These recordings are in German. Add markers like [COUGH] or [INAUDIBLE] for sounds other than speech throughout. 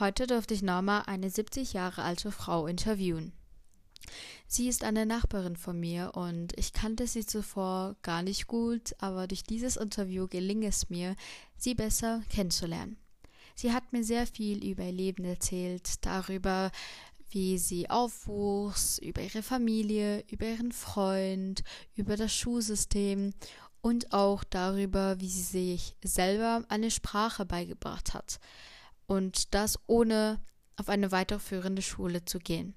Heute durfte ich Norma, eine 70 Jahre alte Frau, interviewen. Sie ist eine Nachbarin von mir und ich kannte sie zuvor gar nicht gut, aber durch dieses Interview geling es mir, sie besser kennenzulernen. Sie hat mir sehr viel über ihr Leben erzählt, darüber, wie sie aufwuchs, über ihre Familie, über ihren Freund, über das Schulsystem und auch darüber, wie sie sich selber eine Sprache beigebracht hat. Und das ohne auf eine weiterführende Schule zu gehen.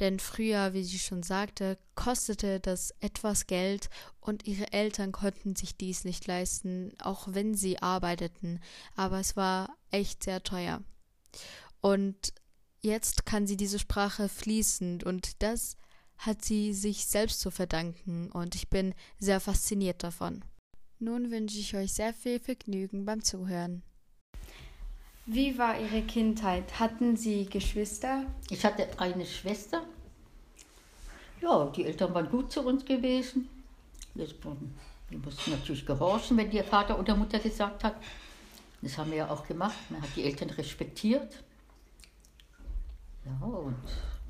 Denn früher, wie sie schon sagte, kostete das etwas Geld und ihre Eltern konnten sich dies nicht leisten, auch wenn sie arbeiteten. Aber es war echt sehr teuer. Und jetzt kann sie diese Sprache fließend und das hat sie sich selbst zu verdanken und ich bin sehr fasziniert davon. Nun wünsche ich euch sehr viel Vergnügen beim Zuhören. Wie war Ihre Kindheit? Hatten Sie Geschwister? Ich hatte eine Schwester. Ja, die Eltern waren gut zu uns gewesen. Wir, mussten natürlich gehorchen, wenn der Vater oder Mutter gesagt hat. Das haben wir ja auch gemacht. Man hat die Eltern respektiert. Ja, und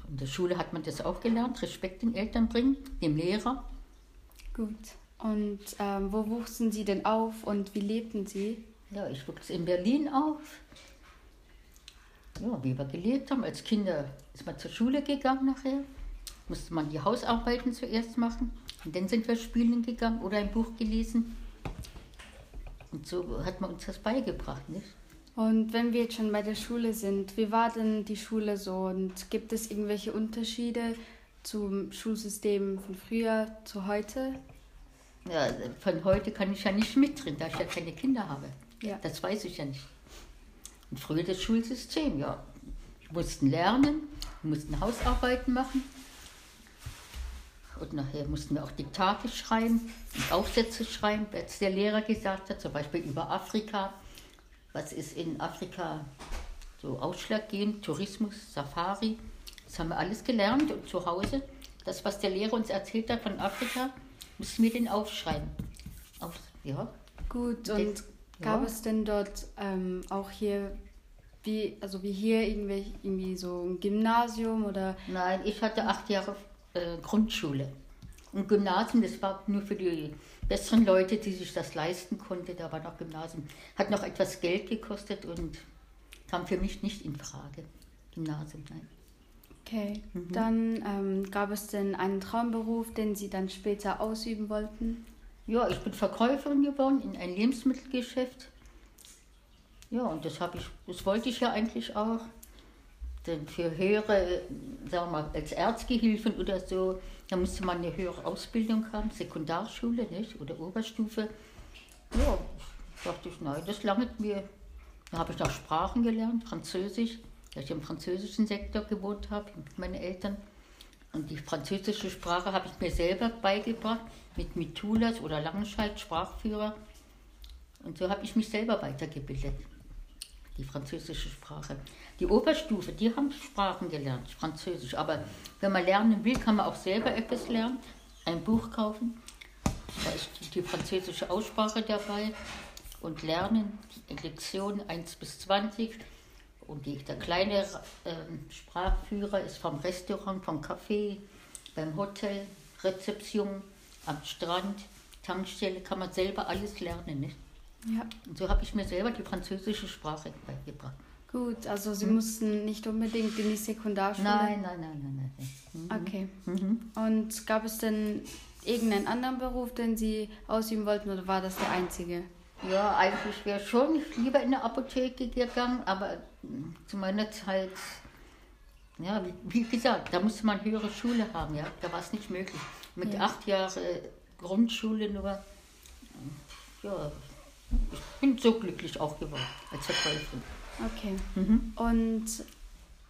in der Schule hat man das auch gelernt, Respekt den Eltern bringen, dem Lehrer. Gut. Und ähm, wo wuchsen Sie denn auf und wie lebten Sie? Ja, ich wuchs in Berlin auf. Ja, wie wir gelebt haben. Als Kinder ist man zur Schule gegangen nachher. Musste man die Hausarbeiten zuerst machen. Und dann sind wir spielen gegangen oder ein Buch gelesen. Und so hat man uns das beigebracht, nicht? Und wenn wir jetzt schon bei der Schule sind, wie war denn die Schule so und gibt es irgendwelche Unterschiede zum Schulsystem von früher zu heute? Ja, von heute kann ich ja nicht mitreden, da ich ja keine Kinder habe. Ja. Das weiß ich ja nicht. Und früher das Schulsystem, ja. Wir mussten lernen, wir mussten Hausarbeiten machen. Und nachher mussten wir auch Diktate schreiben und Aufsätze schreiben, als der Lehrer gesagt hat, zum Beispiel über Afrika was ist in Afrika so ausschlaggebend, Tourismus, Safari. Das haben wir alles gelernt und zu Hause, das, was der Lehrer uns erzählt hat von Afrika, müssen wir den aufschreiben. Auf, ja. Gut, und das, gab ja. es denn dort ähm, auch hier, wie, also wie hier irgendwie, irgendwie so ein Gymnasium oder? Nein, ich hatte acht Jahre äh, Grundschule. Und Gymnasium, das war nur für die besseren Leute, die sich das leisten konnten. Da war noch Gymnasium. Hat noch etwas Geld gekostet und kam für mich nicht in Frage. Gymnasium, nein. Okay, mhm. dann ähm, gab es denn einen Traumberuf, den Sie dann später ausüben wollten? Ja, ich bin Verkäuferin geworden in ein Lebensmittelgeschäft. Ja, und das habe ich, das wollte ich ja eigentlich auch. Denn für höhere, sagen wir mal, als Erzgehilfen oder so, da musste man eine höhere Ausbildung haben, Sekundarschule nicht? oder Oberstufe. Ja, dachte ich, nein, das langt mir. Da habe ich noch Sprachen gelernt, Französisch, da ich im französischen Sektor gewohnt habe mit meinen Eltern. Und die französische Sprache habe ich mir selber beigebracht mit Mitulas oder Langenscheid, Sprachführer. Und so habe ich mich selber weitergebildet die französische Sprache. Die Oberstufe, die haben Sprachen gelernt, Französisch. Aber wenn man lernen will, kann man auch selber etwas lernen. Ein Buch kaufen, da ist die französische Aussprache dabei und lernen, Lektion 1 bis 20. Und die, der kleine äh, Sprachführer ist vom Restaurant, vom Café, beim Hotel, Rezeption, am Strand, Tankstelle, kann man selber alles lernen. Nicht? Ja. Und so habe ich mir selber die französische Sprache beigebracht. Gut, also Sie hm? mussten nicht unbedingt in die Sekundarschule? Nein, nein, nein, nein. nein. Mhm. Okay. Mhm. Und gab es denn irgendeinen anderen Beruf, den Sie ausüben wollten oder war das der einzige? Ja, eigentlich wäre schon lieber in eine Apotheke gegangen, aber zu meiner Zeit, ja, wie, gesagt, da musste man höhere Schule haben, ja, da war es nicht möglich. Mit ja. acht Jahren Grundschule nur, ja, ich bin so glücklich auch geworden als Verkäuferin. Okay. Mhm. Und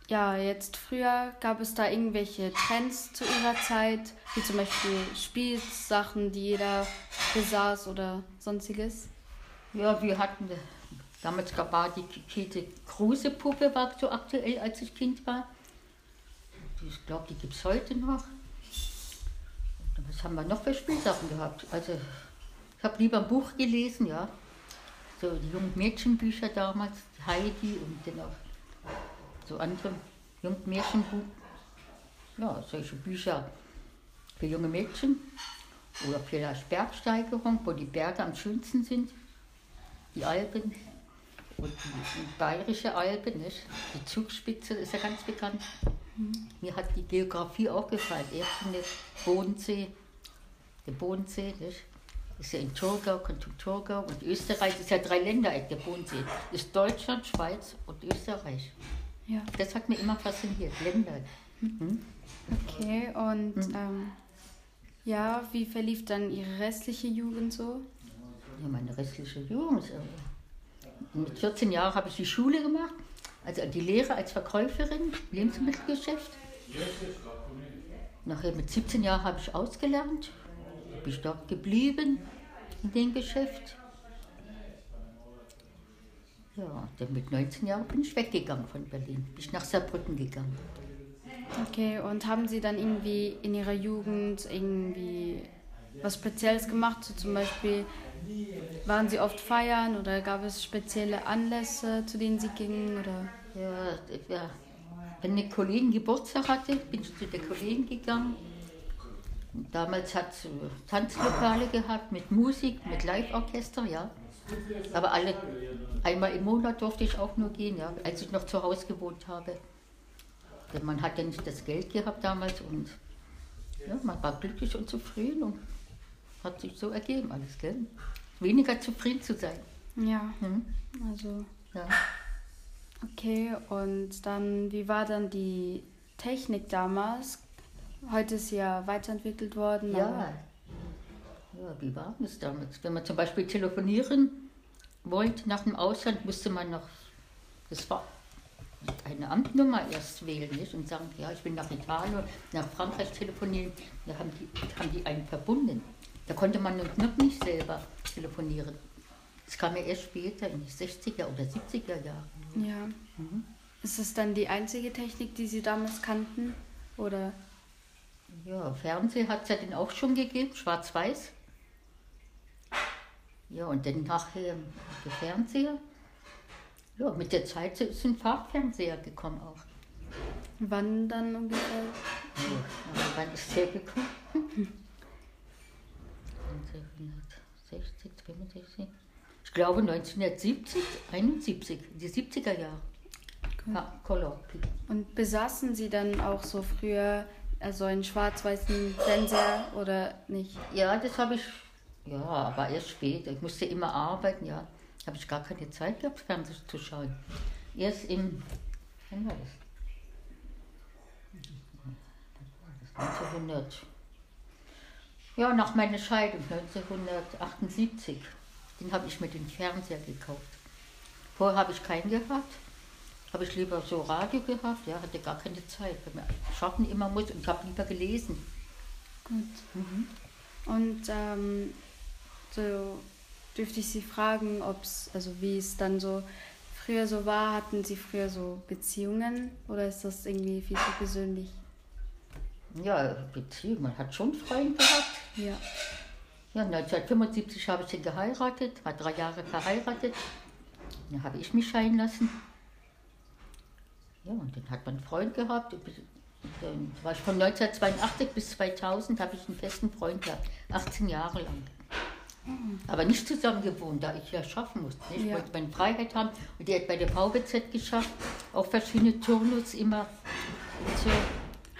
ja, jetzt früher gab es da irgendwelche Trends zu ihrer Zeit, wie zum Beispiel Spielsachen, die jeder besaß oder sonstiges? Ja, wir hatten, damals gab es die Käthe Kruse Puppe, war so aktuell, als ich Kind war. Ich glaube, die gibt es heute noch. Was haben wir noch für Spielsachen gehabt? Also, ich habe lieber ein Buch gelesen, ja so die jungen Mädchenbücher damals, Heidi und dann auch so andere Jungmärchenbuch, ja, solche Bücher für junge Mädchen oder vielleicht Bergsteigerung, wo die Berge am schönsten sind, die Alpen und die, die bayerische Alpen, nicht? die Zugspitze ist ja ganz bekannt. Mhm. Mir hat die Geografie auch gefallen. Erst der Bodensee, der Bodensee, nicht? ist ja in Thurgau, kommt zu Thurgau und Österreich ist ja drei Ländereck, der Bodensee. Das ist Deutschland, Schweiz und Österreich. Ja. Das hat mich immer fasziniert, Länder. Mhm. Okay, und mhm. ähm, ja, wie verlief dann Ihre restliche Jugend so? Meine restliche Jugend. Mit 14 Jahren habe ich die Schule gemacht, also die Lehre als Verkäuferin, Lebensmittelgeschäft. Nachher mit 17 Jahren habe ich ausgelernt, bin ich dort geblieben in dem Geschäft. Ja, dann mit 19 Jahren bin ich weggegangen von Berlin, bin ich nach Saarbrücken gegangen. Okay, und haben Sie dann irgendwie in Ihrer Jugend irgendwie was Spezielles gemacht? So zum Beispiel, waren Sie oft feiern oder gab es spezielle Anlässe, zu denen Sie gingen? Oder? Ja, ja. wenn eine Kollegin Geburtstag hatte, bin ich zu der Kollegin gegangen. Damals hat es Tanzlokale gehabt mit Musik, mit Live-Orchester, ja. Aber alle, einmal im Monat durfte ich auch nur gehen, ja, als ich noch zu Hause gewohnt habe. Denn man hat ja nicht das Geld gehabt damals und ja, man war glücklich und zufrieden und hat sich so ergeben alles, gell? Weniger zufrieden zu sein. Ja, hm? also. Ja. Okay, und dann, wie war dann die Technik damals? Heute ist ja weiterentwickelt worden. Ja. ja, wie war das damals? Wenn man zum Beispiel telefonieren wollte nach dem Ausland, musste man noch, das war eine Amtnummer erst wählen nicht? und sagen, ja, ich bin nach Italien, nach Frankreich telefonieren. Da haben die, haben die einen verbunden. Da konnte man noch nicht selber telefonieren. Das kam ja erst später, in den 60er oder 70er Jahren. Ja. Mhm. Ist es dann die einzige Technik, die Sie damals kannten? Oder? Ja, Fernsehen hat es ja dann auch schon gegeben, schwarz-weiß. Ja, und dann nachher der Fernseher. Ja, mit der Zeit ist ein Farbfernseher gekommen auch. Wann dann ungefähr? Ja, wann ist der gekommen? [LAUGHS] 1960, 65. Ich glaube 1970, 71, die 70er Jahre. Ja, Color. Und besaßen Sie dann auch so früher also einen schwarz-weißen Fernseher oder nicht? Ja, das habe ich, ja, aber erst später. Ich musste immer arbeiten, ja habe ich gar keine Zeit gehabt, Fernsehen zu schauen. Erst im, wann war das? 1900. Ja, nach meiner Scheidung 1978. Den habe ich mir den Fernseher gekauft. Vorher habe ich keinen gehabt. Habe ich lieber so Radio gehabt. Ja, hatte gar keine Zeit, weil man schaffen immer muss. Und ich habe lieber gelesen. Gut. Mhm. Und ähm, so dürfte ich Sie fragen, ob es, also wie es dann so früher so war. Hatten Sie früher so Beziehungen oder ist das irgendwie viel zu persönlich? Ja, Beziehung, man hat schon Freunde gehabt. Ja. Ja, 1975 habe ich sie geheiratet, war drei Jahre verheiratet. Dann habe ich mich scheiden lassen. Ja, und dann hat man einen Freund gehabt. Dann war ich von 1982 bis 2000 habe ich einen festen Freund gehabt, 18 Jahre lang. Aber nicht zusammen gewohnt, da ich ja schaffen musste. Ich ja. wollte meine Freiheit haben und die hat bei der VBZ geschafft, auch verschiedene Turnus immer. So.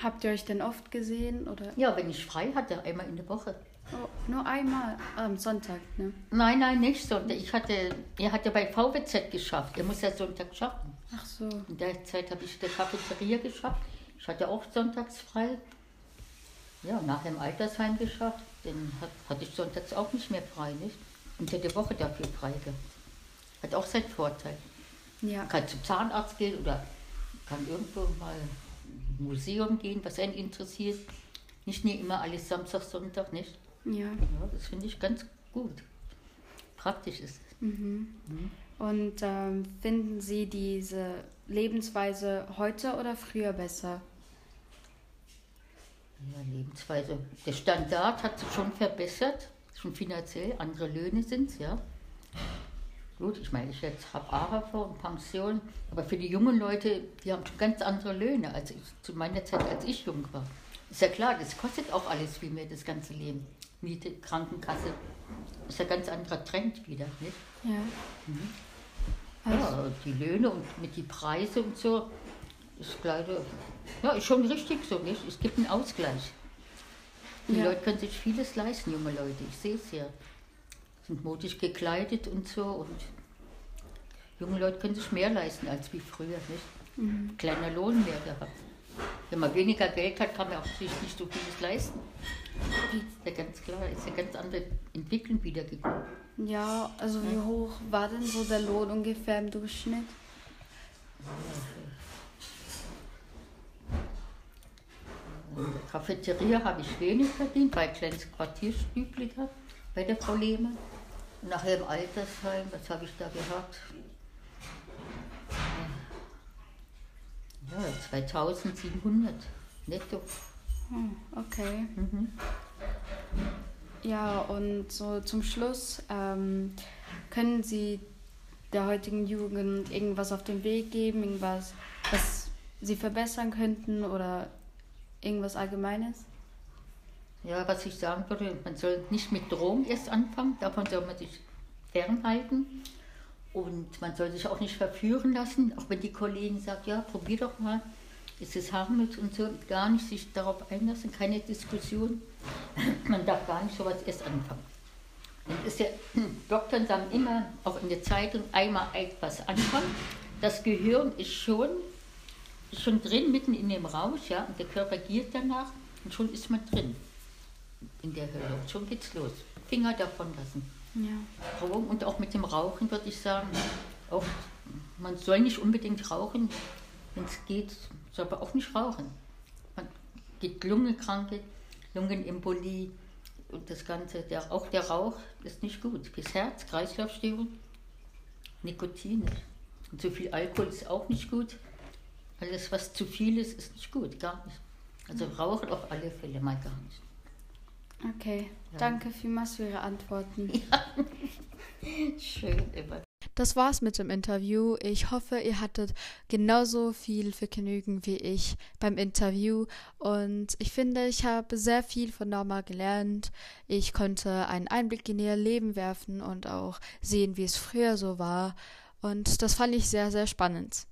Habt ihr euch denn oft gesehen? Oder? Ja, wenn ich frei hatte, einmal in der Woche. Oh, nur einmal am Sonntag, ne? Nein, nein, nicht Sonntag. Ich hatte, er hat ja bei VWZ geschafft. Er muss ja Sonntag schaffen. Ach so. In der Zeit habe ich in der Cafeteria geschafft. Ich hatte auch sonntags frei. Ja, nachher im Altersheim geschafft. Dann hat, hatte ich sonntags auch nicht mehr frei, nicht? Und hätte Woche dafür frei gehabt. Hat auch seinen Vorteil. Ja. Kann zum Zahnarzt gehen oder kann irgendwo mal Museum gehen, was einen interessiert. Nicht nie immer alles Samstag, Sonntag, nicht? Ja. ja das finde ich ganz gut. Praktisch ist es. Mhm. Mhm. Und ähm, finden Sie diese Lebensweise heute oder früher besser? Ja, Lebensweise. Der Standard hat sich schon verbessert, schon finanziell. Andere Löhne sind es, ja. Gut, ich meine, ich jetzt habe AHV und Pension, aber für die jungen Leute, die haben schon ganz andere Löhne als ich, zu meiner Zeit, als ich jung war. Ist ja klar, das kostet auch alles viel mehr, das ganze Leben. Miete, Krankenkasse, ist ja ein ganz anderer Trend wieder, nicht? Ja. Mhm. Also, Ja, die Löhne und mit die Preise und so, ist leider, ja, ist schon richtig so, nicht? Es gibt einen Ausgleich. Die Ja. Leute können sich vieles leisten, junge Leute, ich sehe es ja. Sind modisch gekleidet und so und junge Leute können sich mehr leisten als wie früher, nicht? mhm. Kleiner Lohn mehr gehabt. Wenn man weniger Geld hat, kann man auch sich nicht so vieles leisten. Ist ja ganz klar, ist ja ganz andere Entwicklung wiedergekommen. ja, also wie hoch war denn so der Lohn ungefähr im Durchschnitt? In der Cafeteria habe ich wenig verdient, weil ich ein kleines Quartierstübli habe, bei der Frau Lehmann. Nachher im Altersheim, was habe ich da gehabt? Ja, 2700 netto. Hm, okay. Mhm. Ja, und so zum Schluss, ähm, können Sie der heutigen Jugend irgendwas auf den Weg geben, irgendwas, was Sie verbessern könnten oder irgendwas Allgemeines? Ja, was ich sagen würde, man soll nicht mit Drogen erst anfangen, davon soll man sich fernhalten. Und man soll sich auch nicht verführen lassen, auch wenn die Kollegen sagen, ja, probier doch mal, ist es harmlos und so, gar nicht sich darauf einlassen, keine Diskussion. [CLEARS THROAT] Man darf gar nicht sowas erst anfangen. Und ist ja, Doktoren sagen immer, auch in der Zeitung, einmal etwas anfangen. Das Gehirn ist schon, schon drin, mitten in dem Rausch, ja, und der Körper giert danach und schon ist man drin in der Hölle. Schon geht's los. Finger davon lassen. Ja. Und auch mit dem Rauchen würde ich sagen, auch, man soll nicht unbedingt rauchen, wenn es geht, soll aber auch nicht rauchen. Man geht Lungenkranke, Lungenembolie und das Ganze, der, auch der Rauch ist nicht gut. Fürs Herz, Kreislaufstörung, Nikotin. Und zu viel Alkohol ist auch nicht gut. Alles, was zu viel ist, ist nicht gut, gar nicht. Also rauchen auf alle Fälle mal gar nicht. Okay, Ja. danke vielmals für Ihre Antworten. [LAUGHS] Schön immer. Das war's mit dem Interview. Ich hoffe, ihr hattet genauso viel Vergnügen wie ich beim Interview. Und ich finde, ich habe sehr viel von Norma gelernt. Ich konnte einen Einblick in ihr Leben werfen und auch sehen, wie es früher so war. Und das fand ich sehr, sehr spannend.